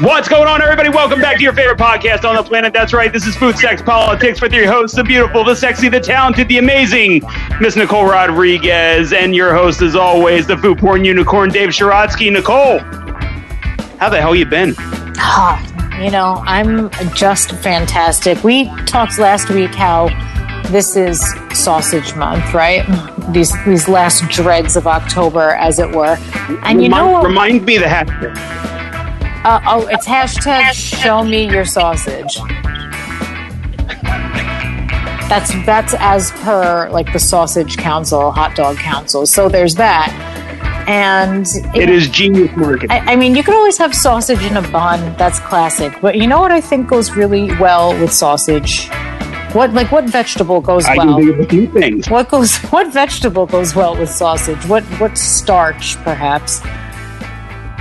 What's going on, everybody? Welcome back to your favorite podcast on the planet. That's right. This is Food Sex Politics with your hosts, the beautiful, the sexy, the talented, the amazing Miss Nicole Rodriguez, and your host, as always, the food porn unicorn, Dave Sharatsky. Nicole, how the hell you been? Ah, you know, I'm just fantastic. We talked last week how this is sausage month, right? These these last dregs of October, as it were. And you know remind, what? remind me the hashtag. Uh, oh, it's hashtag show me your sausage. That's that's as per like the sausage council, hot dog council. So there's that. And It is genius marketing. I, I mean, you could always have sausage in a bun. That's classic. But you know what I think goes really well with sausage? What like what vegetable goes I well? can think of a few things. What goes? What vegetable goes well with sausage? What what starch, perhaps?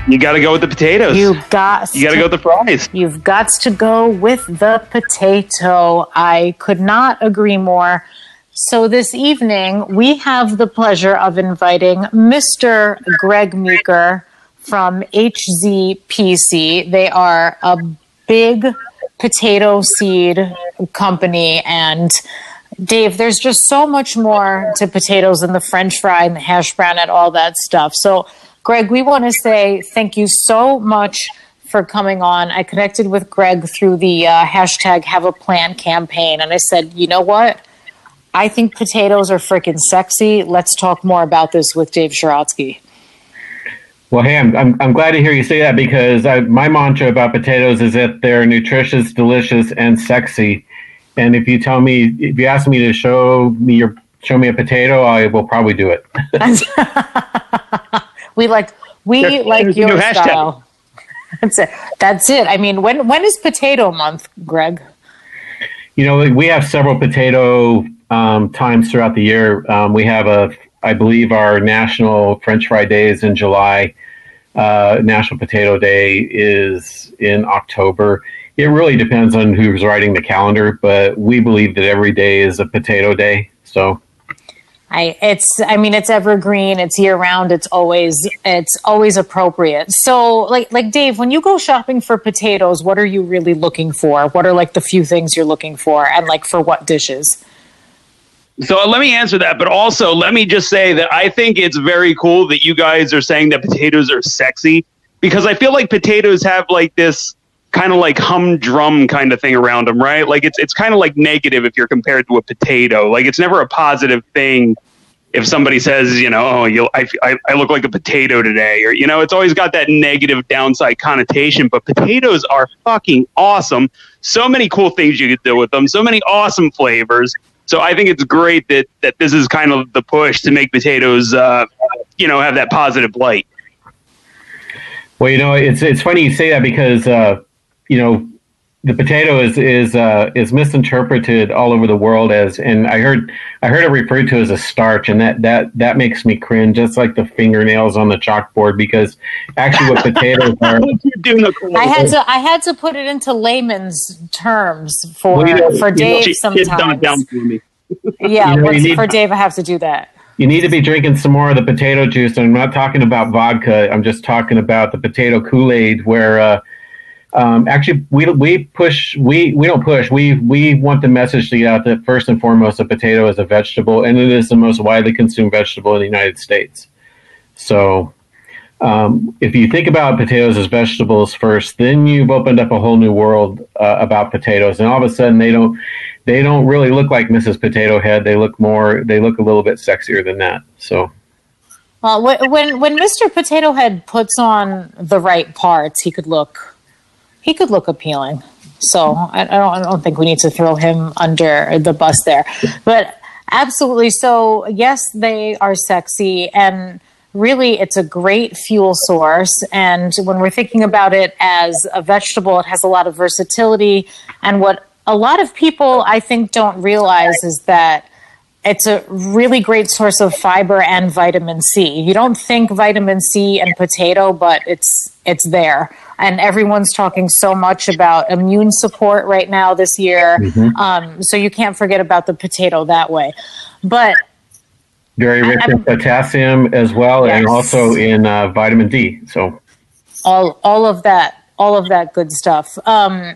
You got to go with the potatoes. You got. You got to go with the fries. You've got to go with the potato. I could not agree more. So this evening, we have the pleasure of inviting Mr. Greg Meeker from HZPC. They are a big potato seed company and Dave, there's just so much more to potatoes than the french fry and the hash brown and all that stuff. So, Greg, we want to say thank you so much for coming on. I connected with Greg through the uh, hashtag Have a Plant campaign, and I said, you know what? I think potatoes are freaking sexy. Let's talk more about this with Dave Sharatsky. Well, hey, I'm, I'm, I'm glad to hear you say that because I, my mantra about potatoes is that they're nutritious, delicious, and sexy. And if you tell me, if you ask me to show me your show me a potato, I will probably do it. we like we There- like there's your new hashtag. style. That's it. That's it. I mean, when when is potato month, Greg? You know, we have several potato um, times throughout the year. Um, we have a, I believe, our national French fry day is in July. Uh, national Potato Day is in October. It really depends on who's writing the calendar, but we believe that every day is a potato day. So I it's I mean it's evergreen, it's year round, it's always it's always appropriate. So like like Dave, when you go shopping for potatoes, what are you really looking for? What are like the few things you're looking for and like for what dishes? So let me answer that, but also let me just say that I think it's very cool that you guys are saying that potatoes are sexy because I feel like potatoes have like this kind of like humdrum kind of thing around them, right? Like it's it's kind of like negative if you're compared to a potato. Like it's never a positive thing if somebody says, you know, oh, you I, I look like a potato today, or you know, it's always got that negative downside connotation. But potatoes are fucking awesome. So many cool things you could do with them. So many awesome flavors. So I think it's great that that this is kind of the push to make potatoes, uh, you know, have that positive light. Well, you know, it's it's funny you say that because uh, you know the potato is is uh, is misinterpreted all over the world as, and I heard I heard it referred to as a starch, and that that that makes me cringe, just like the fingernails on the chalkboard, because actually, what potatoes are. You're doing a I had to I had to put it into layman's terms for Well, you know- for you know, Dave She- she dumbed sometimes. down for me. Yeah, You know, you need- for Dave I have to do that. You need to be drinking some more of the potato juice. And I'm not talking about vodka. I'm just talking about the potato Kool Aid, where uh, um, actually we we push we we don't push. We we want the message to get out that first and foremost, a potato is a vegetable, and it is the most widely consumed vegetable in the United States. So. Um, if you think about potatoes as vegetables first, then you've opened up a whole new world uh, about potatoes, and all of a sudden they don't they don't really look like Mrs. Potato Head. They look more they look a little bit sexier than that. So Well, when when Mr. Potato Head puts on the right parts, he could look he could look appealing. So I, I don't I don't think we need to throw him under the bus there, but absolutely. So yes, they are sexy and. Really, it's a great fuel source. And when we're thinking about it as a vegetable, it has a lot of versatility. And what a lot of people, I think, don't realize is that it's a really great source of fiber and vitamin C. You don't think vitamin C and potato, but it's it's there. And everyone's talking so much about immune support right now this year. Um, so you can't forget about the potato that way. But very rich in potassium as well, and also in uh, vitamin D. So all all of that all of that good stuff. Um,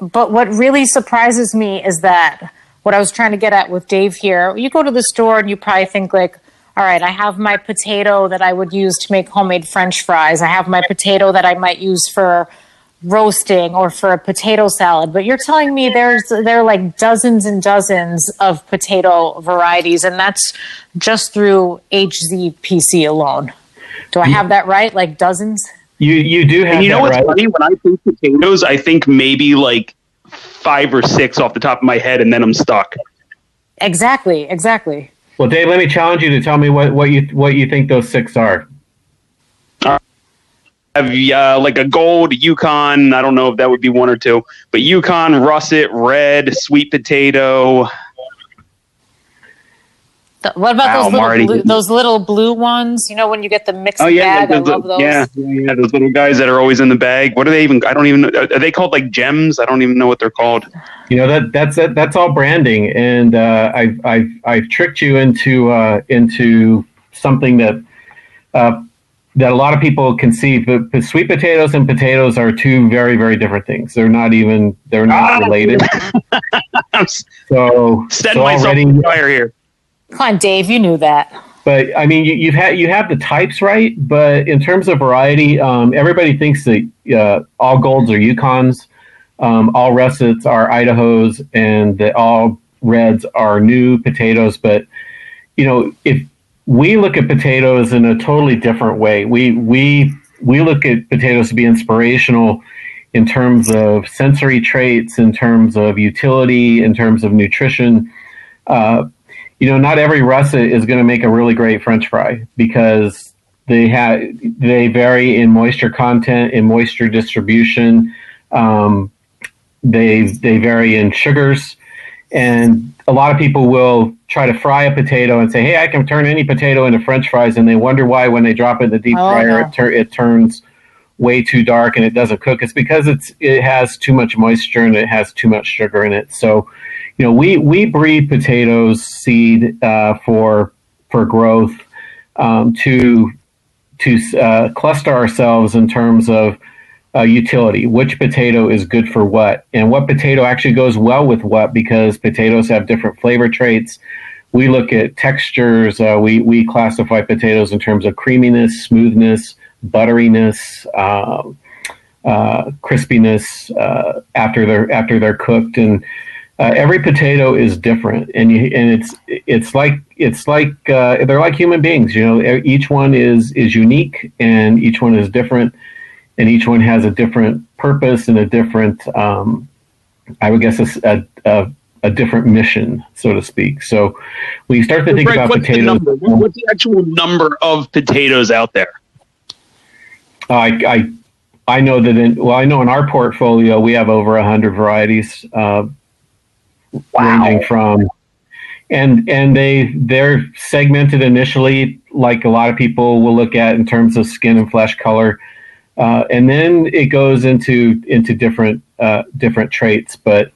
but what really surprises me is that what I was trying to get at with Dave here, you go to the store and you probably think like, all right, I have my potato that I would use to make homemade French fries. I have my potato that I might use for roasting or for a potato salad. But you're telling me there's there are like dozens and dozens of potato varieties, and that's just through HZPC alone. Do I have that right? Like dozens? You you do have. And you know that what's right. funny? When I think potatoes, I think maybe like five or six off the top of my head, and then I'm stuck. Exactly, exactly. Well, Dave, let me challenge you to tell me what, what you what you think those six are. have uh, like a gold Yukon. I don't know if that would be one or two, but Yukon, russet, red, sweet potato. Th- What about Wow, those little blue, those little blue ones? You know, when you get the mixed Oh yeah, bag, I those- love those. yeah, yeah, yeah, those little guys that are always in the bag. What are they even? I don't even. know. Are they called like gems? I don't even know what they're called. You know that that's that, that's all branding, and uh, I've I've I've tricked you into uh, into something that uh, that a lot of people can see. But, but sweet potatoes and potatoes are two very very different things. They're not even they're not Ah. related. I'm s- So, setting so myself already, on fire here. Come on, Dave, you knew that. but I mean, you, you've had you have the types right, but in terms of variety, um, everybody thinks that uh, all golds are Yukons, um, all russets are Idahos, and that all reds are new potatoes. But you know, if we look at potatoes in a totally different way, we we we look at potatoes to be inspirational in terms of sensory traits, in terms of utility, in terms of nutrition. Uh, you know, not every russet is going to make a really great French fry because they have they vary in moisture content, in moisture distribution. Um, they they vary in sugars, and a lot of people will try to fry a potato and say, "Hey, I can turn any potato into French fries," and they wonder why when they drop it in the deep Oh, fryer, no. it, tur- it turns way too dark and it doesn't cook. It's because it's it has too much moisture and it has too much sugar in it. So, you know, we we breed potatoes seed uh, for for growth um, to to uh, cluster ourselves in terms of uh, utility. Which potato is good for what, and what potato actually goes well with what, because potatoes have different flavor traits. We look at textures. Uh, we we classify potatoes in terms of creaminess, smoothness, butteriness, um, uh, crispiness uh, after they're after they're cooked, and uh, every potato is different, and you, and it's it's like it's like uh, they're like human beings. You know, each one is is unique, and each one is different, and each one has a different purpose and a different, um, I would guess, a a different mission, so to speak. So, when you start to think Greg, about what's the potatoes? What's the actual number of potatoes out there? I, I I know that in well, I know in our portfolio we have over hundred varieties, uh, ranging from and and they they're segmented initially like a lot of people will look at in terms of skin and flesh color, uh, and then it goes into into different uh, different traits. But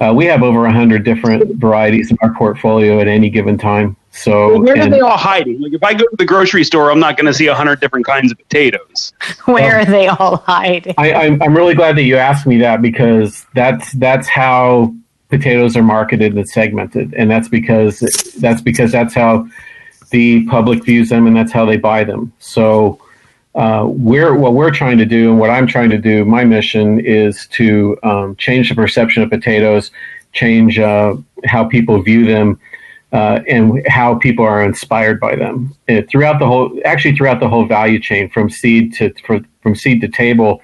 uh, we have over hundred different varieties in our portfolio at any given time. So Well, where are they all hiding? Like, if I go to the grocery store, I'm not going to see a hundred different kinds of potatoes. Where are they all hiding? I, I'm, I'm really glad that you asked me that because that's that's how potatoes are marketed and segmented, and that's because that's because that's how the public views them, and that's how they buy them. So uh, we're what we're trying to do, and what I'm trying to do, my mission is to um, change the perception of potatoes, change uh, how people view them. Uh, and how people are inspired by them And throughout the whole, actually throughout the whole value chain, from seed to from, from seed to table,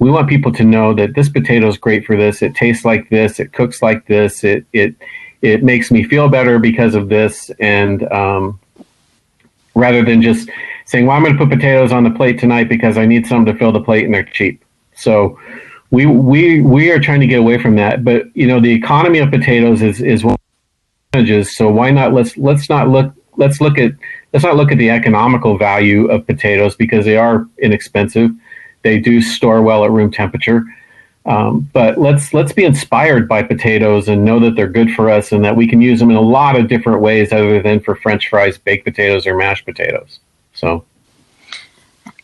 we want people to know that this potato is great for this. It tastes like this. It cooks like this. It it it makes me feel better because of this. And um, rather than just saying, "Well, I'm going to put potatoes on the plate tonight because I need some to fill the plate and they're cheap." So we we we are trying to get away from that. But you know, the economy of potatoes is is one advantages. So why not let's let's not look let's look at let's not look at the economical value of potatoes because they are inexpensive. They do store well at room temperature. Um, but let's let's be inspired by potatoes and know that they're good for us and that we can use them in a lot of different ways other than for French fries, baked potatoes, or mashed potatoes. So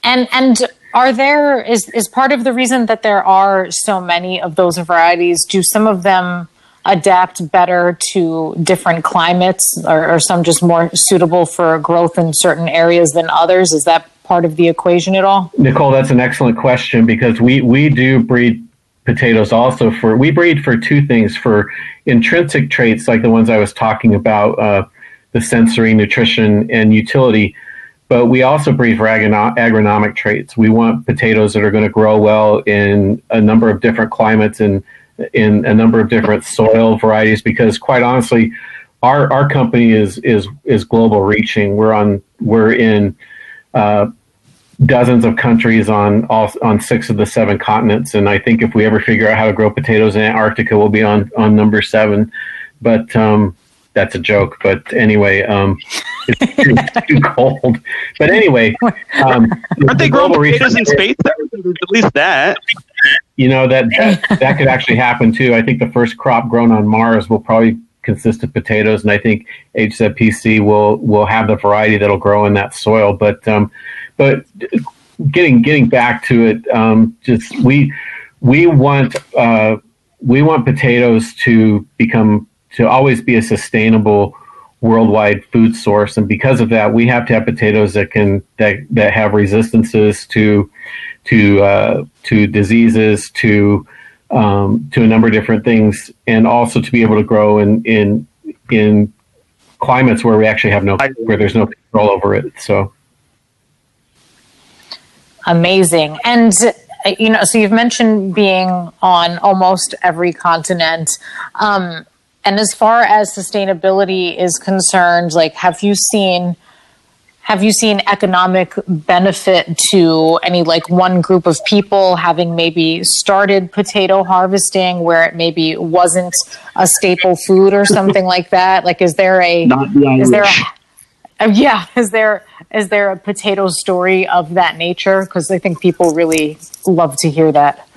And and Are there is is part of the reason that there are so many of those varieties? Do some of them adapt better to different climates, or, or some just more suitable for growth in certain areas than others? Is that part of the equation at all? Nicole, that's an excellent question because we we do breed potatoes also for we breed for two things for intrinsic traits like the ones I was talking about, uh, the sensory, nutrition, and utility. But we also breed for agronomic traits. We want potatoes that are going to grow well in a number of different climates and in a number of different soil varieties. Because quite honestly, our our company is is is global reaching. We're on we're in uh, dozens of countries on all on six of the seven continents. And I think if we ever figure out how to grow potatoes in Antarctica, we'll be on on number seven. But um, that's a joke. But anyway, um, it's too, too, cold. But anyway, um, aren't they growing potatoes in space? At least that. You know that, that that could actually happen too. I think the first crop grown on Mars will probably consist of potatoes, and I think HZPC will will have the variety that'll grow in that soil. But um, but getting getting back to it, um, just we we want uh, we want potatoes to become to always be a sustainable worldwide food source, and because of that, we have to have potatoes that can that that have resistances to to uh, to diseases to um, to a number of different things, and also to be able to grow in in in climates where we actually have no where there's no control over it. So amazing. And you know, so you've mentioned being on almost every continent. Um, and as far as sustainability is concerned, like, have you seen have you seen economic benefit to any like one group of people having maybe started potato harvesting where it maybe wasn't a staple food or something like that? Like, is there a the is there a, uh, yeah is there is there a potato story of that nature? Because I think people really love to hear that.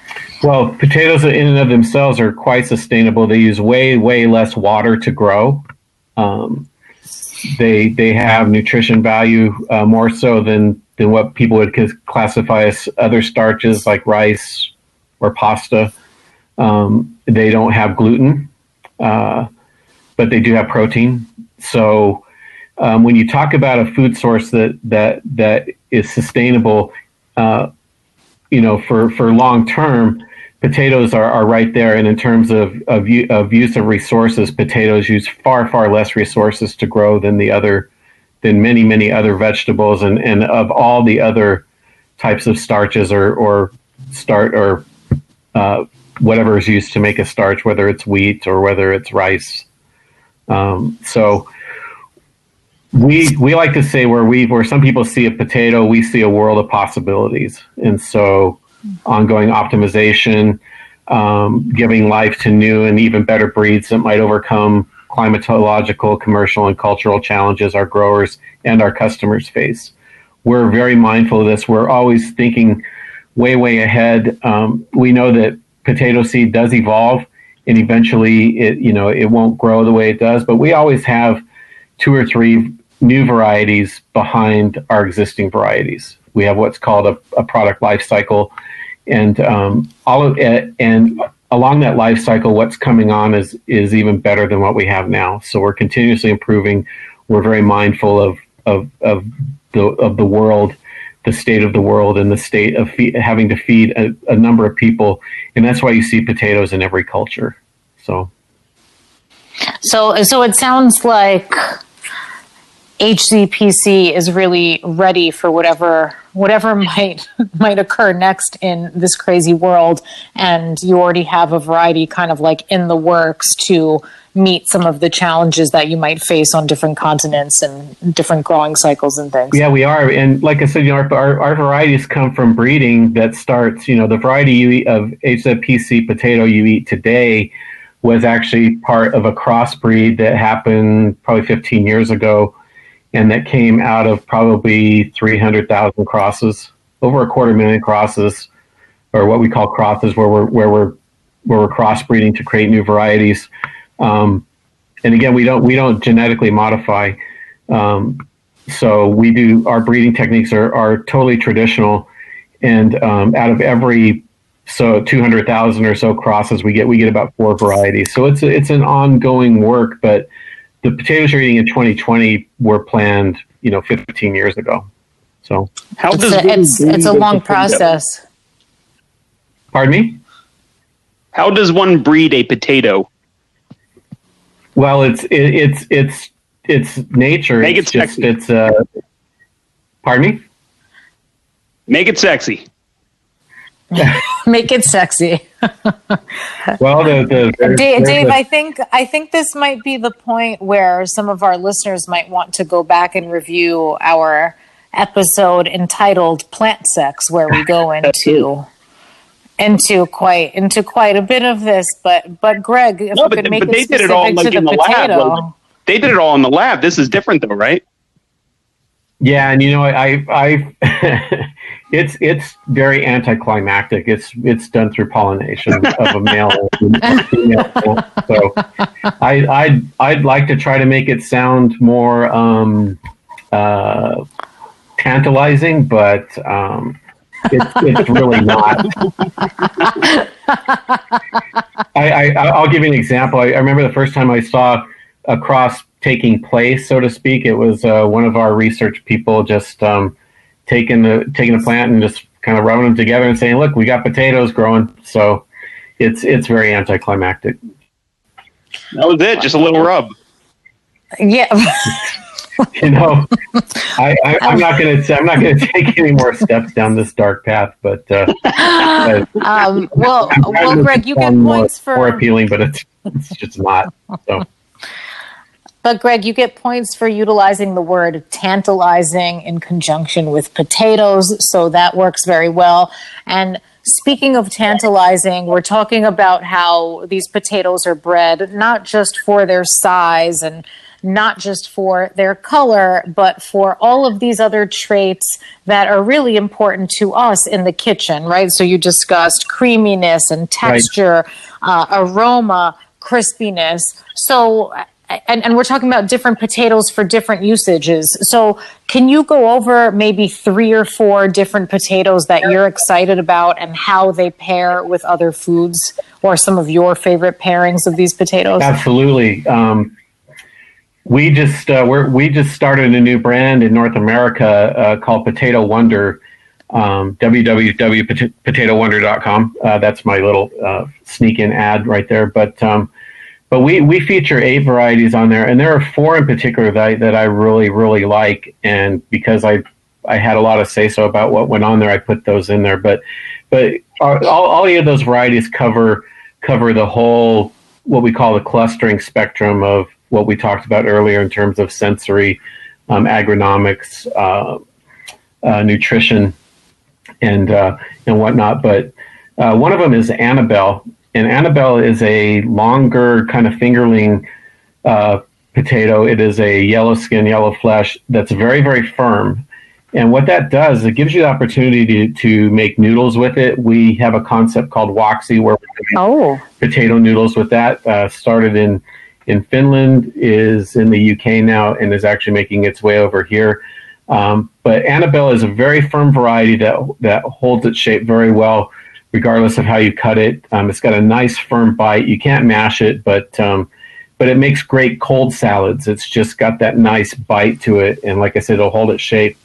Well, potatoes in and of themselves are quite sustainable. They use way, way less water to grow. Um, they they have nutrition value uh, more so than than what people would classify as other starches like rice or pasta. Um, they don't have gluten, uh, but they do have protein. So um, when you talk about a food source that that that is sustainable, uh, you know, for for long term, potatoes are, are right there. And in terms of, of of use of resources, potatoes use far far less resources to grow than the other than many many other vegetables, and and of all the other types of starches or or start or uh, whatever is used to make a starch, whether it's wheat or whether it's rice. Um, so we we like to say where we where some people see a potato, we see a world of possibilities, and so ongoing optimization, um, giving life to new and even better breeds that might overcome climatological, commercial, and cultural challenges our growers and our customers face. We're very mindful of this. We're always thinking way way ahead. Um, we know that potato seed does evolve, and eventually it you know it won't grow the way it does, but we always have two or three new varieties behind our existing varieties. We have what's called a, a product life cycle, and um, all of it, and along that life cycle, what's coming on is is even better than what we have now. So we're continuously improving. We're very mindful of of of the of the world, the state of the world, and the state of fe- having to feed a, a number of people, and that's why you see potatoes in every culture. So. So, so it sounds like HZPC is really ready for whatever whatever might might occur next in this crazy world, and you already have a variety kind of like in the works to meet some of the challenges that you might face on different continents and different growing cycles and things. Yeah, we are, and like I said, you know, our, our, our varieties come from breeding that starts. You know, the variety you eat of HZPC potato you eat today was actually part of a crossbreed that happened probably 15 years ago and that came out of probably 300,000 crosses, over a quarter million crosses, or what we call crosses, where we're where we're where we're crossbreeding to create new varieties. Um, and again, we don't we don't genetically modify. Um, so we do our breeding techniques are, are totally traditional, and um, out of every so 200,000 or so crosses we get, we get about four varieties. So it's it's an ongoing work, but the potatoes you're eating in 2020 were planned, you know, 15 years ago. So How It's does a, it's, it's a a long potato? process. pardon me. How does one breed a potato? Well, it's it, it's it's it's nature. Make it's it sexy. It's uh, pardon me. Make it sexy. Make it sexy. Well, the the there's- Dave, there's Dave a- I think I think this might be the point where some of our listeners might want to go back and review our episode entitled "Plant Sex," where we go into into quite into quite a bit of this. But but Greg, if No, we but, could make but it they did it all like in the lab. potato. Like, they did it all in the lab. This is different though, right? Yeah, and you know, I, I, it's it's very anticlimactic. It's it's done through pollination of a male a female. So, I I'd I'd like to try to make it sound more um, uh, tantalizing, but um, it's it's really not. I, I I'll give you an example. I, I remember the first time I saw a cross taking place, so to speak. It was uh, one of our research people just um, taking the taking a plant and just kind of rubbing them together and saying, "Look, we got potatoes growing." So it's it's very anticlimactic. That was it. Just a little rub. Yeah, You know, I, I, I'm not going to I'm not going to take any more steps down this dark path, but uh, um, well, well, Greg, you get points more- points more appealing, but it's it's just not. So But Greg, you get points for utilizing the word tantalizing in conjunction with potatoes, so that works very well. And speaking of tantalizing, we're talking about how these potatoes are bred not just for their size and not just for their color, but for all of these other traits that are really important to us in the kitchen, right? So you discussed creaminess and texture, uh, aroma, crispiness. So, and, and we're talking about different potatoes for different usages. So, can you go over maybe three or four different potatoes that you're excited about and how they pair with other foods or some of your favorite pairings of these potatoes? Absolutely. Um, we just uh, we just started a new brand in North America uh, called Potato Wonder. Um, www.potatowonder.com. Uh, that's my little uh, sneak in ad right there. But um, but we, we feature eight varieties on there, and there are four in particular that I, that I really really like. And because I I had a lot of say so about what went on there, I put those in there. But but all, all eight of those varieties cover cover the whole what we call the clustering spectrum of what we talked about earlier in terms of sensory, um, agronomics, uh, uh, nutrition, and uh, and whatnot. But uh, one of them is Annabelle, and Annabelle is a longer kind of fingerling uh, potato. It is a yellow skin, yellow flesh that's very very firm. And what that does, it gives you the opportunity to, to make noodles with it. We have a concept called Woxy where we're Oh, potato noodles with that. Uh, started in in Finland, is in the UK now, and is actually making its way over here. Um, but Annabelle is a very firm variety that that holds its shape very well, regardless of how you cut it. Um, it's got a nice firm bite. You can't mash it, but um, but it makes great cold salads. It's just got that nice bite to it, and like I said, it'll hold its shape.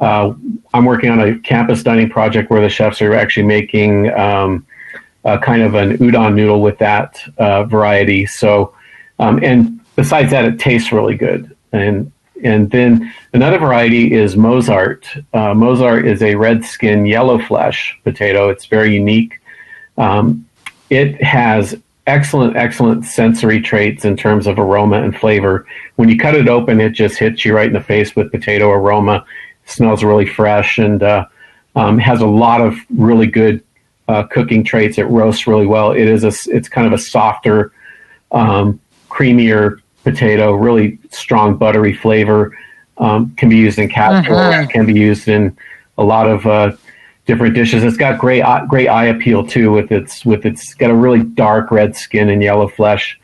Uh, I'm working on a campus dining project where the chefs are actually making um, kind of an udon noodle with that uh, variety. So, um, and besides that, it tastes really good. And and then another variety is Mozart. Uh, Mozart is a red skin, yellow flesh potato. It's very unique. Um, it has excellent, excellent sensory traits in terms of aroma and flavor. When you cut it open, it just hits you right in the face with potato aroma. smells really fresh and uh, um, has a lot of really good uh, cooking traits. It roasts really well. It is a, it's kind of a softer, um, creamier potato, really strong buttery flavor. Um, can be used in casserole. Can be used in a lot of uh, different dishes. It's got great eye- great eye appeal too. With its with its got a really dark red skin and yellow flesh.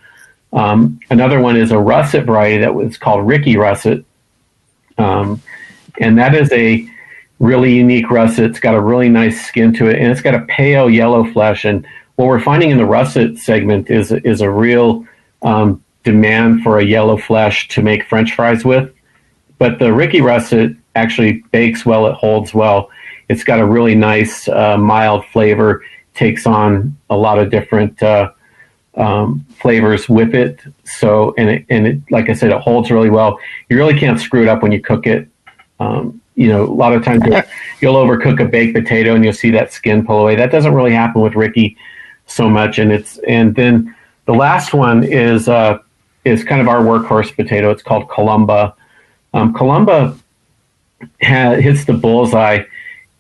Um, another one is a russet variety that was called Ricky Russet, um, and that is a really unique russet. It's got a really nice skin to it, and it's got a pale yellow flesh. And what we're finding in the russet segment is is a real um, demand for a yellow flesh to make French fries with. But the Ricky russet actually bakes well; it holds well. It's got a really nice, uh, mild flavor. Takes on a lot of different uh, um, flavors with it. So, and it, and it, like I said, it holds really well. You really can't screw it up when you cook it. Um, you know, a lot of times you'll, you'll overcook a baked potato and you'll see that skin pull away. That doesn't really happen with Ricky so much. And it's and then the last one is uh, is kind of our workhorse potato. It's called Columba. Um, Columba ha- hits the bullseye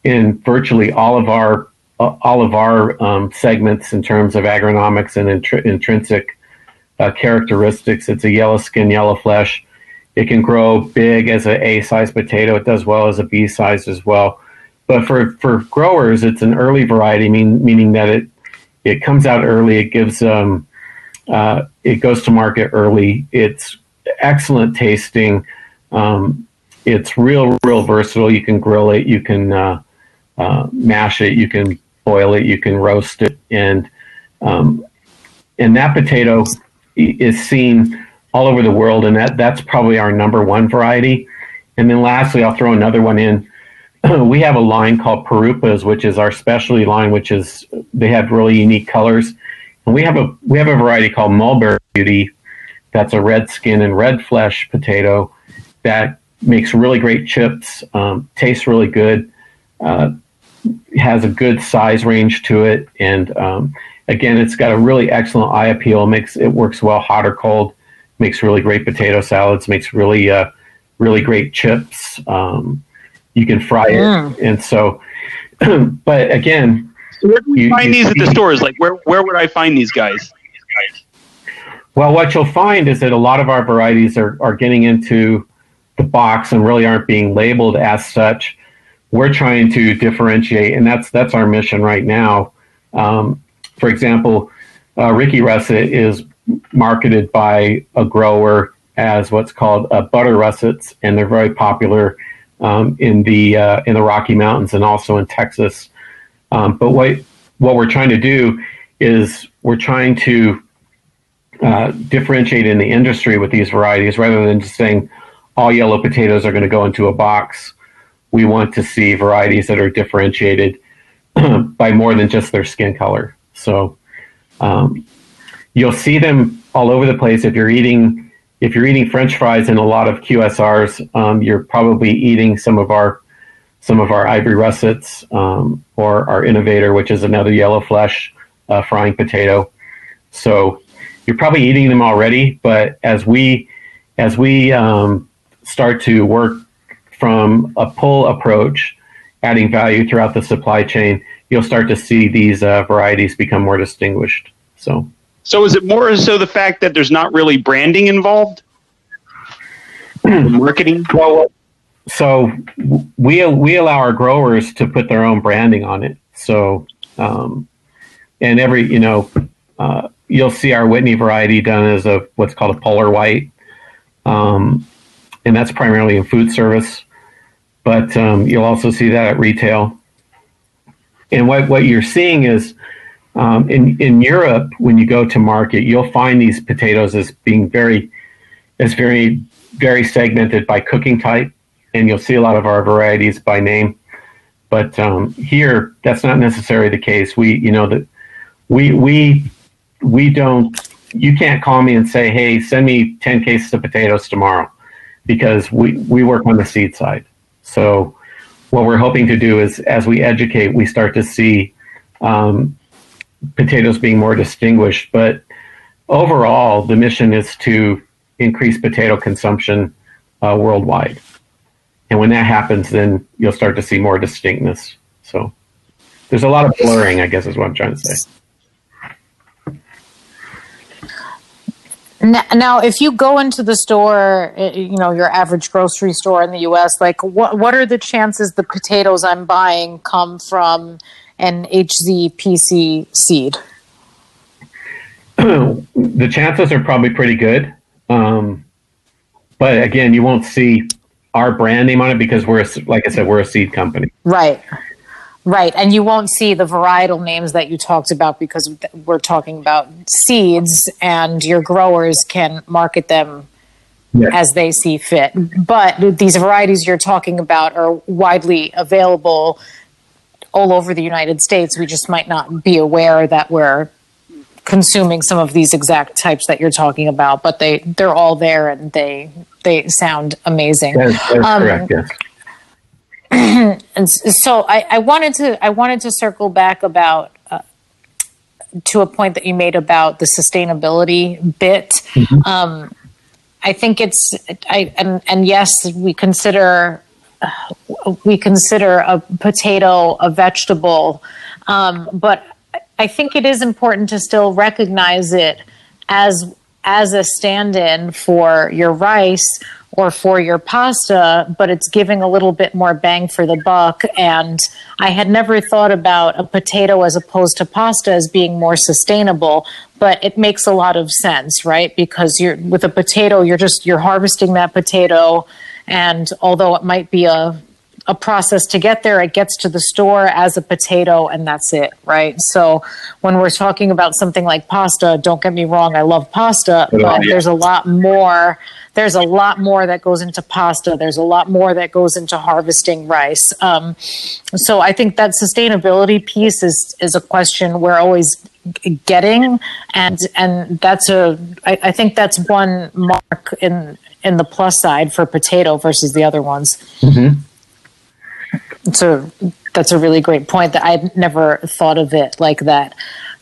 in virtually all of our uh, all of our um, segments in terms of agronomics and intr- intrinsic uh, characteristics. It's a yellow skin, yellow flesh. It can grow big as a A size potato. It does well as a B size as well. But for, for growers, it's an early variety, mean, meaning that it it comes out early. It gives um, uh, it goes to market early. It's excellent tasting. Um, it's real, real versatile. You can grill it. You can uh, uh, mash it. You can boil it. You can roast it, and um, and that potato is seen all over the world, and that that's probably our number one variety. And then lastly, I'll throw another one in. we have a line called Perupas, which is our specialty line, which is they have really unique colors. We have a we have a variety called Mulberry Beauty, that's a red skin and red flesh potato that makes really great chips, um, tastes really good, uh, has a good size range to it, and um, again, it's got a really excellent eye appeal. Makes it works well hot or cold. Makes really great potato salads. Makes really uh, really great chips. Um, you can fry it, and so. but again, where do we you, find you these see, at the stores? Like where where would I find these guys? Well, what you'll find is that a lot of our varieties are, are getting into the box and really aren't being labeled as such. We're trying to differentiate, and that's that's our mission right now. Um, for example, uh, Ricky Russet is marketed by a grower as what's called uh, butter russets, and they're very popular um, in the uh, in the Rocky Mountains and also in Texas. Um, but what what we're trying to do is we're trying to uh, differentiate in the industry with these varieties rather than just saying all yellow potatoes are going to go into a box. We want to see varieties that are differentiated by more than just their skin color. So um, you'll see them all over the place. If you're eating if you're eating French fries in a lot of QSRs, um, you're probably eating some of our some of our ivory russets um, or our innovator, which is another yellow flesh uh, frying potato. So you're probably eating them already, but as we as we um, start to work from a pull approach, adding value throughout the supply chain, you'll start to see these uh, varieties become more distinguished. So, so is it more so the fact that there's not really branding involved, marketing? Well, so we we allow our growers to put their own branding on it. So, um, and every you know, uh, you'll see our Whitney variety done as a what's called a polar white, um, and that's primarily in food service. But um, you'll also see that at retail. And what what you're seeing is um, in in Europe when you go to market, you'll find these potatoes as being very as very very segmented by cooking type and you'll see a lot of our varieties by name. But um, here, that's not necessarily the case. We, you know, that we we we don't. You can't call me and say, "Hey, send me ten cases of potatoes tomorrow," because we we work on the seed side. So what we're hoping to do is, as we educate, we start to see um, potatoes being more distinguished. But overall, the mission is to increase potato consumption uh, worldwide. And when that happens, then you'll start to see more distinctness. So there's a lot of blurring, I guess, is what I'm trying to say. Now, if you go into the store, eh, you know your average grocery store in the U.S., like what what are the chances the potatoes I'm buying come from an HZPC seed? the chances are probably pretty good, um, but again, you won't see our brand name on it because we're a, like I said, we're a seed company. Right. Right. And you won't see the varietal names that you talked about because we're talking about seeds and your growers can market them yes. as they see fit. But these varieties you're talking about are widely available all over the United States. We just might not be aware that we're consuming some of these exact types that you're talking about, but they they're all there and they they sound amazing. That is, that is um, correct. Yes. and so I, I, wanted to I wanted to circle back about uh, to a point that you made about the sustainability bit. Mm-hmm. Um, I think it's I and and yes, we consider uh, we consider a potato a vegetable, um, but I think it is important to still recognize it as as a stand-in for your rice or for your pasta, but it's giving a little bit more bang for the buck. And I had never thought about a potato as opposed to pasta as being more sustainable, but it makes a lot of sense, right? Because you're with a potato, you're just you're harvesting that potato, and although it might be a a process to get there. It gets to the store as a potato, and that's it, right? So when we're talking about something like pasta, don't get me wrong, I love pasta, but yeah. there's a lot more. There's a lot more that goes into pasta. There's a lot more that goes into harvesting rice. Um, so I think that sustainability piece is is a question we're always getting, and and that's a. I, I think that's one mark in in the plus side for potato versus the other ones. Mm-hmm. So that's a really great point that I'd never thought of it like that.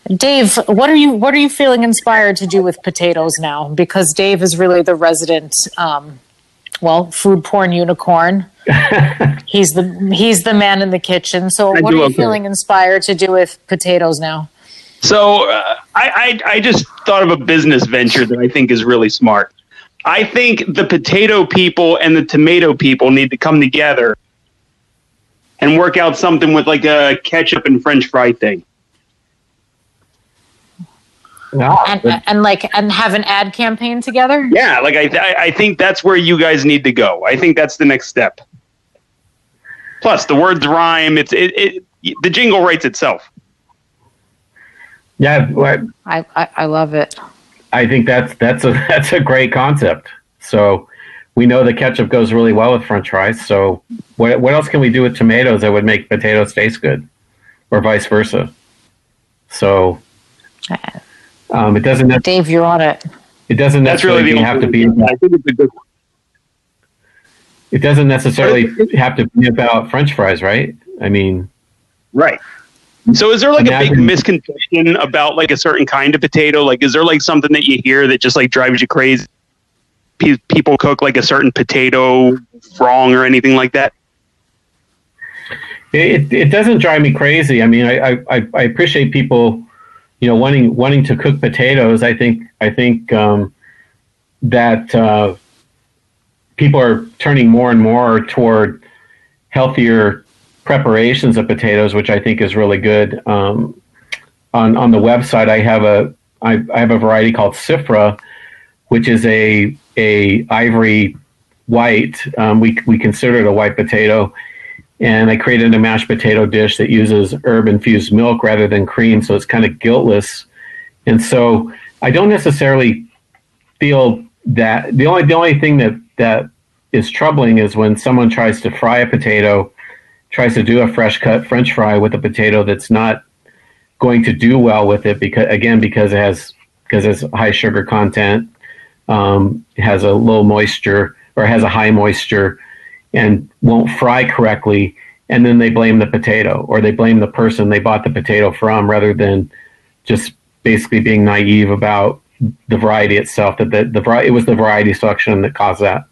Dave, what are you what are you feeling inspired to do with potatoes now? Because Dave is really the resident, um, well, food porn unicorn. he's the he's the man in the kitchen. So, I what are you okay. feeling inspired to do with potatoes now? So, uh, I, I I just thought of a business venture that I think is really smart. I think the potato people and the tomato people need to come together and work out something with like a ketchup and French fry thing. No, and, and, like and have an ad campaign together. Yeah, like I, th- I think that's where you guys need to go. I think that's the next step. Plus, the words rhyme. It's it, it the jingle writes itself. Yeah, I, I I love it. I think that's that's a that's a great concept. So we know the ketchup goes really well with French fries. So what what else can we do with tomatoes that would make potatoes taste good, or vice versa? So um, it doesn't. Dave, you're on it. It doesn't necessarily really have to be. I think it's a good. one. It doesn't necessarily have to be about French fries, right? I mean, right. So is there like imagine, a big misconception about like a certain kind of potato? Like, is there like something that you hear that just like drives you crazy? Pe- people cook like a certain potato wrong or anything like that? It, it doesn't drive me crazy. I mean, I, I, I appreciate people, you know, wanting wanting to cook potatoes. I think I think um, that uh, people are turning more and more toward healthier preparations of potatoes, which I think is really good. Um, on on the website, I have a I, I have a variety called Sifra, which is a a ivory white. Um, we we consider it a white potato, and I created a mashed potato dish that uses herb infused milk rather than cream, so it's kind of guiltless. And so I don't necessarily feel that the only the only thing that that is troubling is when someone tries to fry a potato, tries to do a fresh cut French fry with a potato that's not going to do well with it because again because it has because it's high sugar content um, has a low moisture or has a high moisture and won't fry correctly, and then they blame the potato or they blame the person they bought the potato from rather than just basically being naive about the variety itself. That the, the it was the variety selection that caused that.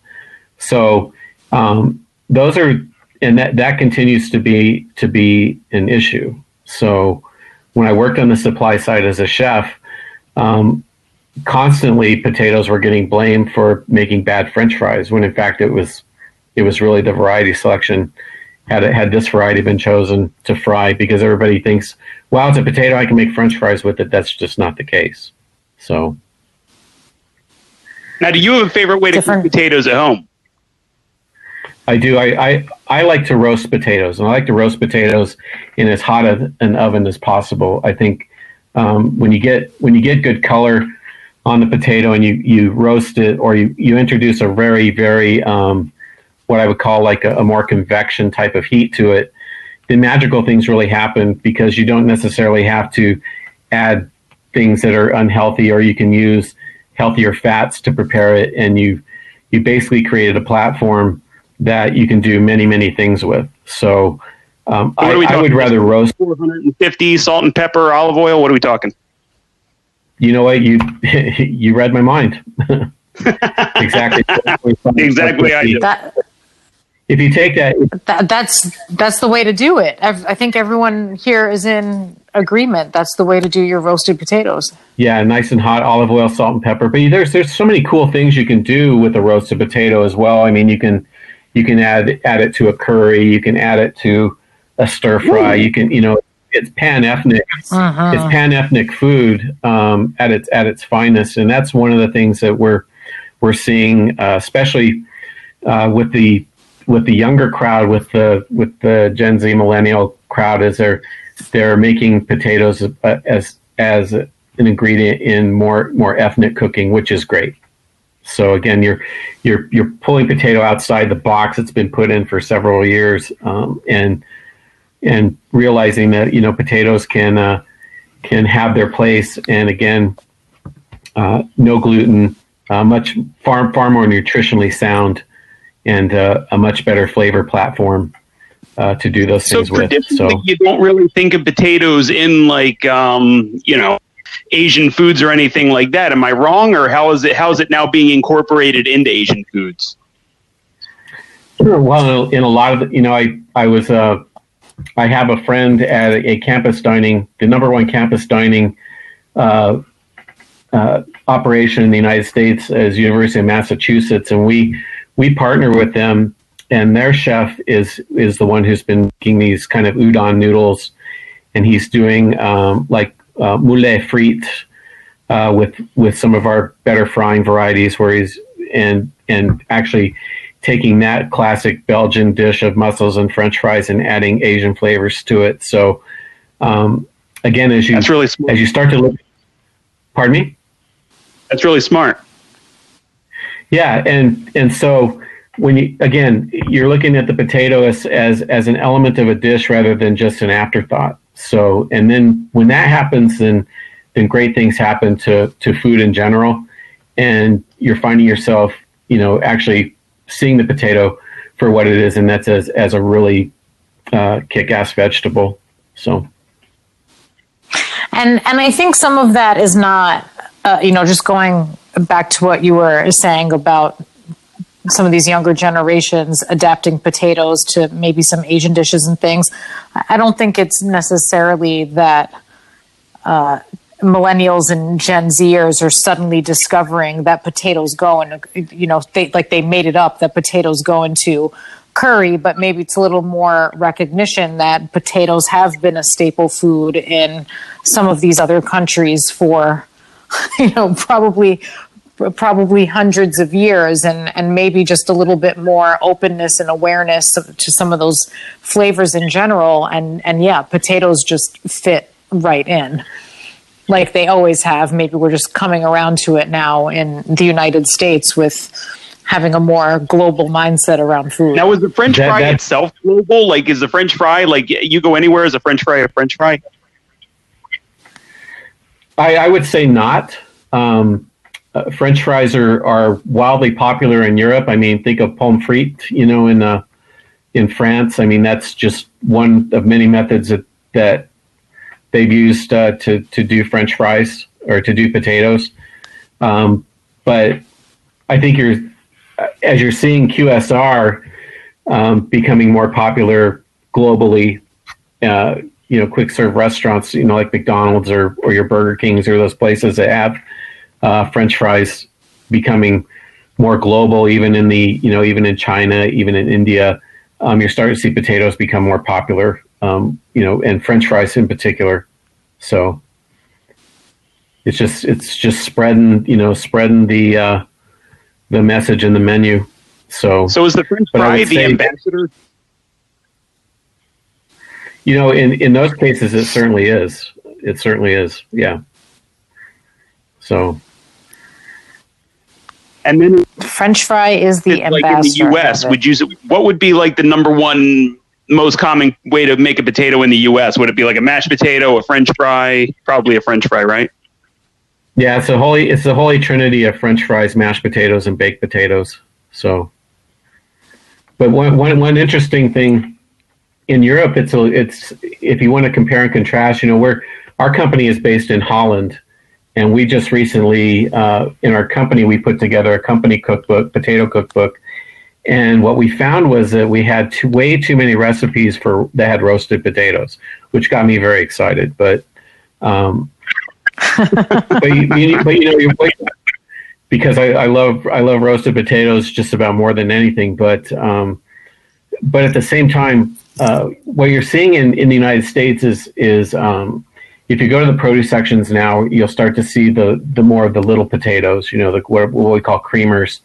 So um, those are and that that continues to be to be an issue. So when I worked on the supply side as a chef, um, constantly potatoes were getting blamed for making bad French fries when in fact it was it was really the variety selection. Had it, had this variety been chosen to fry because everybody thinks, well, it's a potato, I can make French fries with it. That's just not the case. So now, do you have a favorite way to Different. cook potatoes at home? I do. I, I, I like to roast potatoes, and I like to roast potatoes in as hot a, an oven as possible. I think um, when you get when you get good color on the potato and you, you roast it or you, you introduce a very very um, what I would call like a, a, more convection type of heat to it, the magical things really happen because you don't necessarily have to add things that are unhealthy or you can use healthier fats to prepare it and you you basically created a platform that you can do many, many things with. So um, I, I, would rather roast 450 salt and pepper, olive oil. What are we talking? You know what? You you read my mind. exactly. exactly. I that, if you take that, that, that's that's the way to do it. I think everyone here is in agreement. That's the way to do your roasted potatoes. Yeah, nice and hot olive oil, salt and pepper. But there's there's so many cool things you can do with a roasted potato as well. I mean, you can you can add add it to a curry. You can add it to a stir fry. You can you know it's pan ethnic. Uh-huh. It's pan ethnic food um, at its at its finest, and that's one of the things that we're we're seeing, uh, especially uh, with the with the younger crowd, with the with the Gen Z millennial crowd, is they're they're making potatoes uh, as as an ingredient in more more ethnic cooking, which is great. So again, you're you're you're pulling potato outside the box it's been put in for several years, um, and and realizing that you know potatoes can uh, can have their place, and again, uh, no gluten, uh, much far far more nutritionally sound, and uh, a much better flavor platform uh, to do those things with. So you don't really think of potatoes in like um, you know Asian foods or anything like that. Am I wrong, or how is it how is it now being incorporated into Asian foods? Sure. Well, in a lot of the, you know, I I was uh, I have a friend at a, a campus dining, the number one campus dining uh, uh, operation in the United States is University of Massachusetts, and we we partner with them, and their chef is is the one who's been making these kind of udon noodles, and he's doing um, like uh, moule frite uh, with with some of our better frying varieties, where he's and and actually taking that classic Belgian dish of mussels and French fries and adding Asian flavors to it. So um, again, as you really as you start to look, pardon me. That's really smart. Yeah, and and so when you again you're looking at the potato as as as an element of a dish rather than just an afterthought. So, and then when that happens, then then great things happen to to food in general, and you're finding yourself, you know, actually seeing the potato for what it is, and that's as as a really uh, kick-ass vegetable. So, and and I think some of that is not, uh, you know, just going back to what you were saying about some of these younger generations adapting potatoes to maybe some Asian dishes and things. I don't think it's necessarily that uh, millennials and Gen Zers are suddenly discovering that potatoes go and you know they like they made it up that potatoes go into curry, but maybe it's a little more recognition that potatoes have been a staple food in some of these other countries for you know probably probably hundreds of years and, and maybe just a little bit more openness and awareness to some of those flavors in general. And, and yeah, potatoes just fit right in like they always have. Maybe we're just coming around to it now in the United States with having a more global mindset around food. Now, is the French that, fry itself global? Like, is the French fry like you go anywhere as a French fry a French fry? I, I would say not. Um, uh, French fries are, are wildly popular in Europe. I mean, think of pommes frites, you know, in uh, in France. I mean, that's just one of many methods that, that they've used uh, to to do French fries or to do potatoes. Um, but I think you're as you're seeing QSR um, becoming more popular globally. Uh, you know, quick serve restaurants, you know, like McDonald's or or your Burger Kings or those places that have uh, French fries becoming more global, even in the you know even in China, even in India. Um, you're starting to see potatoes become more popular, um, you know, and French fries in particular. So it's just it's just spreading, you know, spreading the uh, the message in the menu. So, so is the French fry the ambassador? You know, in in those cases, it certainly is. It certainly is. Yeah. So. And then French fry is the like in the U.S. Would you? What would be like the number one most common way to make a potato in the U.S.? Would it be like a mashed potato, a French fry? Probably a French fry, right? Yeah, it's a holy it's the holy trinity of French fries, mashed potatoes, and baked potatoes. So, but one one one interesting thing in Europe, it's a, it's if you want to compare and contrast, you know, we're our company is based in Holland, and we just recently uh, in our company we put together a company cookbook, potato cookbook, and what we found was that we had too, way too many recipes for that had roasted potatoes, which got me very excited. But um, but, you, you, but you know, because I, I, love I love roasted potatoes just about more than anything. But um, but at the same time, uh, what you're seeing in, in the United States is is um, if you go to the produce sections now, you'll start to see the the more of the little potatoes. You know, the what, what we call creamers,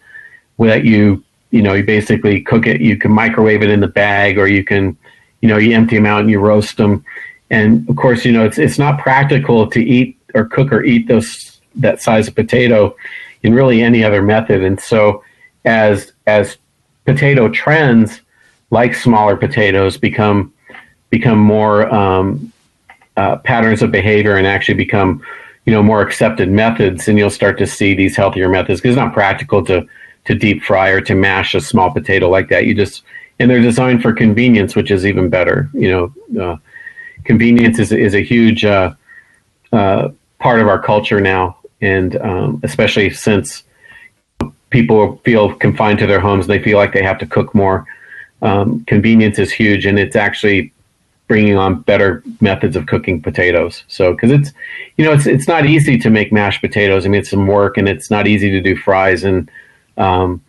that you you know you basically cook it. You can microwave it in the bag, or you can you know you empty them out and you roast them. And of course, you know it's it's not practical to eat or cook or eat those that size of potato in really any other method. And so as as potato trends like smaller potatoes become become more um, uh, patterns of behavior and actually become you know more accepted methods and you'll start to see these healthier methods because it's not practical to to deep fry or to mash a small potato like that you just and they're designed for convenience which is even better you know uh, convenience is, is a huge uh, uh part of our culture now, and um, especially since people feel confined to their homes, they feel like they have to cook more. Um, convenience is huge, and it's actually bringing on better methods of cooking potatoes. So, because it's, you know, it's it's not easy to make mashed potatoes. I mean, it's some work, and it's not easy to do fries, and um,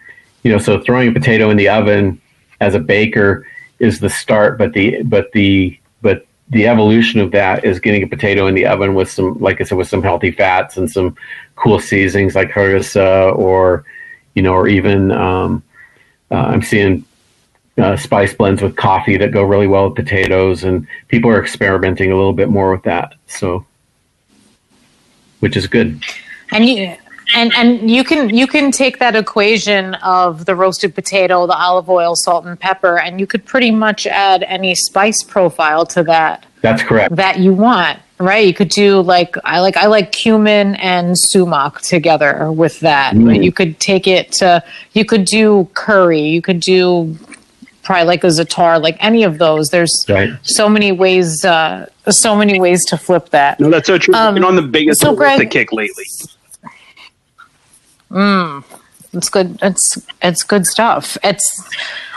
you know, so throwing a potato in the oven as a baker is the start, but the but the but the evolution of that is getting a potato in the oven with some, like I said, with some healthy fats and some cool seasonings like harissa or, you know, or even um, uh, I'm seeing uh, spice blends with coffee that go really well with potatoes, and people are experimenting a little bit more with that. So, which is good. And you and and you can you can take that equation of the roasted potato, the olive oil, salt and pepper, and you could pretty much add any spice profile to that. That's correct. That you want, right? You could do like I like I like cumin and sumac together with that. Mm. You could take it to you could do curry. You could do probably like a za'atar, like any of those. There's right. so many ways, uh, so many ways to flip that. No, that's so true. Um, been on the biggest so Greg, kick lately. Mm, it's good. It's it's good stuff. It's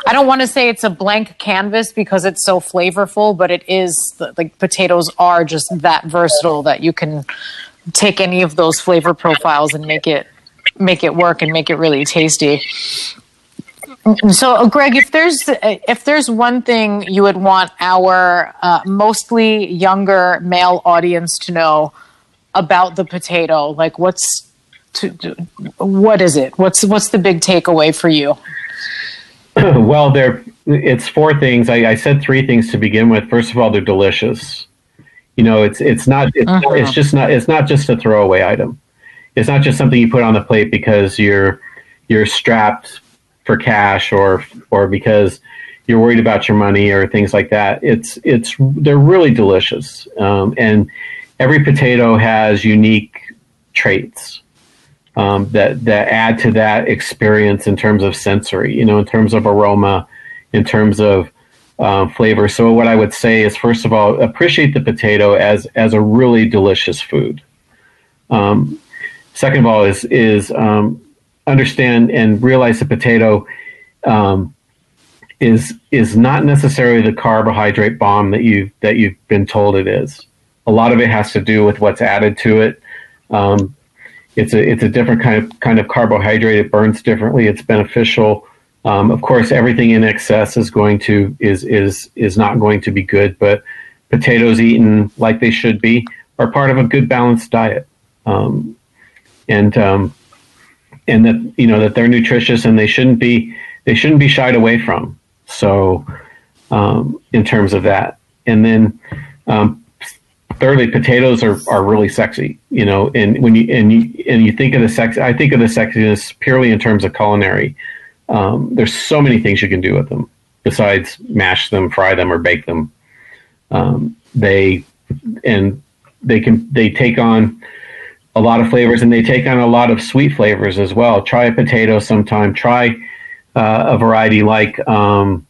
I don't want to say it's a blank canvas because it's so flavorful, but it is like potatoes are just that versatile that you can take any of those flavor profiles and make it make it work and make it really tasty. So, uh, Greg, if there's if there's one thing you would want our uh, mostly younger male audience to know about the potato, like what's to, what is it? What's what's the big takeaway for you? well, there it's four things. I, I, said three things to begin with. First of all, they're delicious. You know, it's it's not it's, uh-huh. it's just not it's not just a throwaway item. It's not just something you put on the plate because you're you're strapped for cash or or because you're worried about your money or things like that. It's it's they're really delicious, um, and every potato has unique traits um, that that add to that experience in terms of sensory, you know, in terms of aroma, in terms of um, flavor. So what I would say is, first of all, appreciate the potato as as a really delicious food. Um, second of all, is is um, understand and realize the potato um, is is not necessarily the carbohydrate bomb that you that you've been told it is. A lot of it has to do with what's added to it. Um, it's a it's a different kind of kind of carbohydrate. It burns differently. It's beneficial. Um, of course, everything in excess is going to is is is not going to be good. But potatoes eaten like they should be are part of a good balanced diet, um, and um, and that you know that they're nutritious and they shouldn't be they shouldn't be shied away from. So, um, in terms of that, and then um, thirdly, potatoes are, are really sexy. You know, and when you and you and you think of the sex, I think of the sexiness purely in terms of culinary. Um, there's so many things you can do with them besides mash them, fry them, or bake them. Um, they and they can they take on a lot of flavors and they take on a lot of sweet flavors as well. Try a potato sometime. Try uh, a variety like um,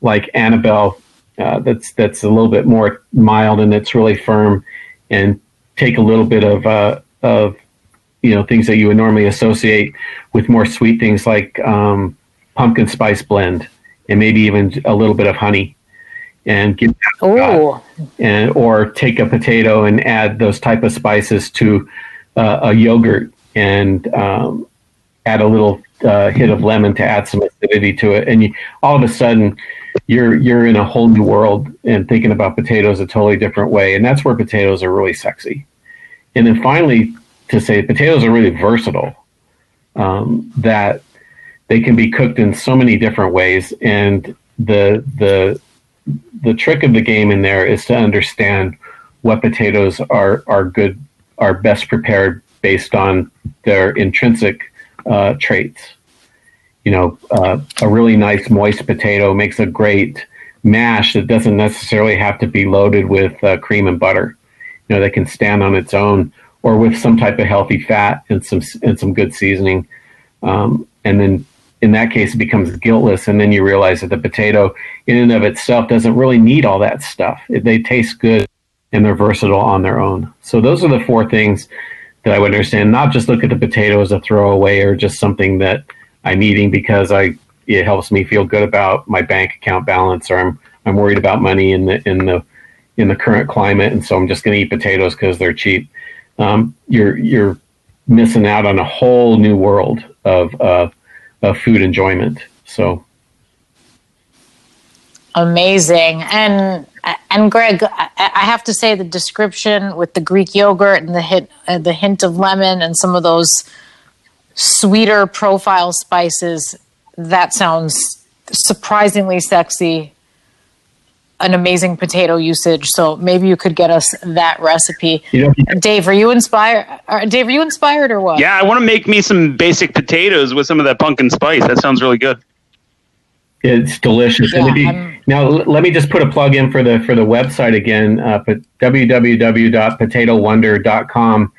like Annabelle uh, that's that's a little bit more mild and it's really firm, and take a little bit of uh, of you know things that you would normally associate with more sweet things like um, pumpkin spice blend and maybe even a little bit of honey and give Ooh. and or take a potato and add those type of spices to uh, a yogurt and um, add a little uh, hit of lemon to add some acidity to it, and you, all of a sudden you're you're in a whole new world and thinking about potatoes a totally different way, and that's where potatoes are really sexy. And then finally, to say potatoes are really versatile, um, that they can be cooked in so many different ways, and the the the trick of the game in there is to understand what potatoes are are good are best prepared based on their intrinsic uh, traits. You know, uh, a really nice moist potato makes a great mash that doesn't necessarily have to be loaded with uh, cream and butter. You know, that can stand on its own or with some type of healthy fat and some and some good seasoning. Um, and then in that case, it becomes guiltless. And then you realize that the potato, in and of itself, doesn't really need all that stuff. They taste good and they're versatile on their own. So those are the four things that I would understand. Not just look at the potato as a throwaway or just something that I'm eating because I it helps me feel good about my bank account balance or I'm I'm worried about money in the in the in the current climate and so I'm just going to eat potatoes because they're cheap. Um, you're you're missing out on a whole new world of uh, of food enjoyment. So amazing and and Greg, I have to say the description with the Greek yogurt and the hint, uh, the hint of lemon and some of those sweeter profile spices, that sounds surprisingly sexy. An amazing potato usage. So maybe you could get us that recipe. You know, Dave, are you inspired? Dave, are you inspired or what? Yeah, I want to make me some basic potatoes with some of that pumpkin spice. That sounds really good. It's delicious. Yeah, you, now, let me just put a plug in for the for the website again. Uh, www.potatowonder.com.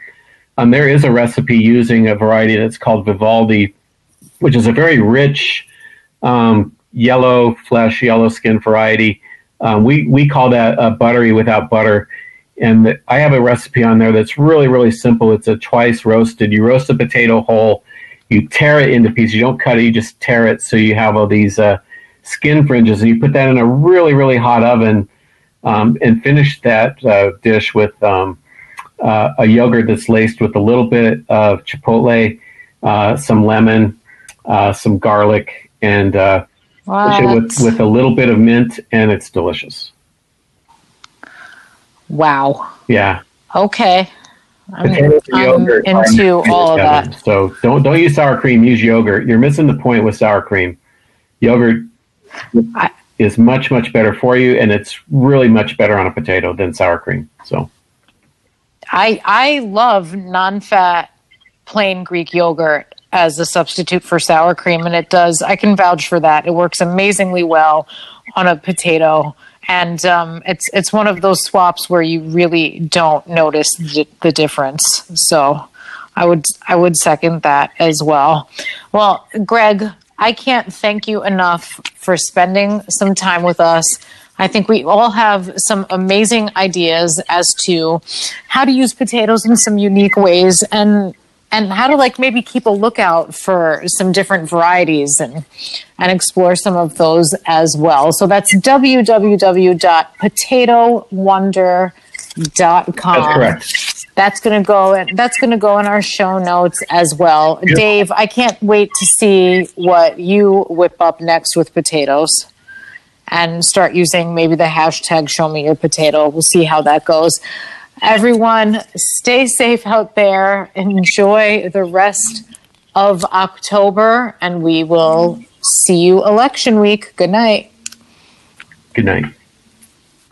Um, there is a recipe using a variety that's called Vivaldi, which is a very rich um, yellow flesh, yellow skin variety. Um, we we call that a buttery without butter. And the, I have a recipe on there that's really really simple. It's a twice roasted. You roast a potato whole, you tear it into pieces. You don't cut it. You just tear it. So you have all these. Uh, skin fringes, and you put that in a really, really hot oven um, and finish that uh, dish with um, uh, a yogurt that's laced with a little bit of chipotle, uh, some lemon, uh, some garlic, and uh, with, with a little bit of mint, and it's delicious. Wow. Yeah. Okay. I'm, I'm into all of that. So don't don't use sour cream. Use yogurt. You're missing the point with sour cream. Yogurt I, is much much better for you, and it's really much better on a potato than sour cream. So, I I love non-fat plain Greek yogurt as a substitute for sour cream, and it does. I can vouch for that. It works amazingly well on a potato, and um, it's it's one of those swaps where you really don't notice the, the difference. So. I would I would second that as well. Well, Greg, I can't thank you enough for spending some time with us. I think we all have some amazing ideas as to how to use potatoes in some unique ways and and how to like maybe keep a lookout for some different varieties and and explore some of those as well. So that's www.potatowonder.com. That's correct. That's going to go. And that's going to go in our show notes as well. Dave, I can't wait to see what you whip up next with potatoes, and start using maybe the hashtag Show Me Your Potato. We'll see how that goes. Everyone, stay safe out there. Enjoy the rest of October, and we will See you election week. Good night. Good night.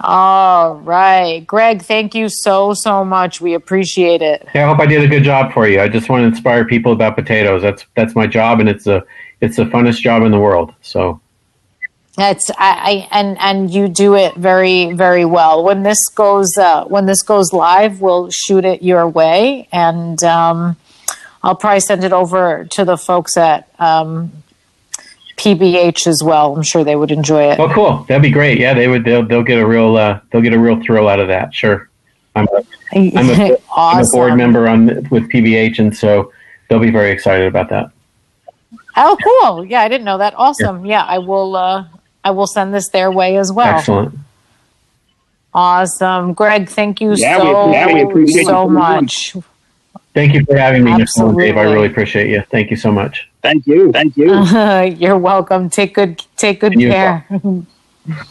All right. Greg, thank you so, so much. We appreciate it. Yeah, I hope I did a good job for you. I just want to inspire people about potatoes. That's that's my job, and it's a it's the funnest job in the world. So That's I, I and and you do it very very well. When this goes uh, when this goes live, we'll shoot it your way, and um, I'll probably send it over to the folks at um, PBH as well. I'm sure they would enjoy it. Oh, cool. That'd be great. Yeah, they would. They'll they'll get a real uh, they'll get a real thrill out of that. Sure. I'm a, I'm a, I'm a board member on with PBH, and so they'll be very excited about that. Oh, cool. Yeah, I didn't know that. Awesome. Yeah, I will. Uh, I will send this their way as well. Excellent. Awesome, Greg. Thank you Yeah, we- so yeah, we appreciate so much. Thank you for having me, Nicole Absolutely. Dave. I really appreciate you. Thank you so much. Thank you. Thank you. You're welcome. Take good take good You as care.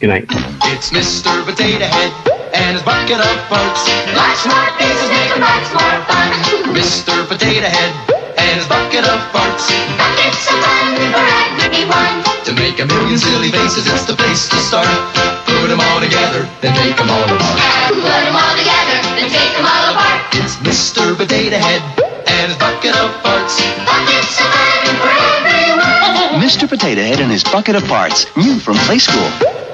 Good night. It's Mr. Potato Head and his bucket of farts. Lots more faces make lots more fun. Mr. Potato Head and his bucket of farts. Buckets of fun for everyone. To make a million silly faces, it's the place to start. Put them all together, then take them all apart. Put them all together, then take them all apart. It's Mr. Potato Head and his bucket of farts. Buckets of fun for everyone. Mr. Potato Head and his bucket of parts, new from Playskool.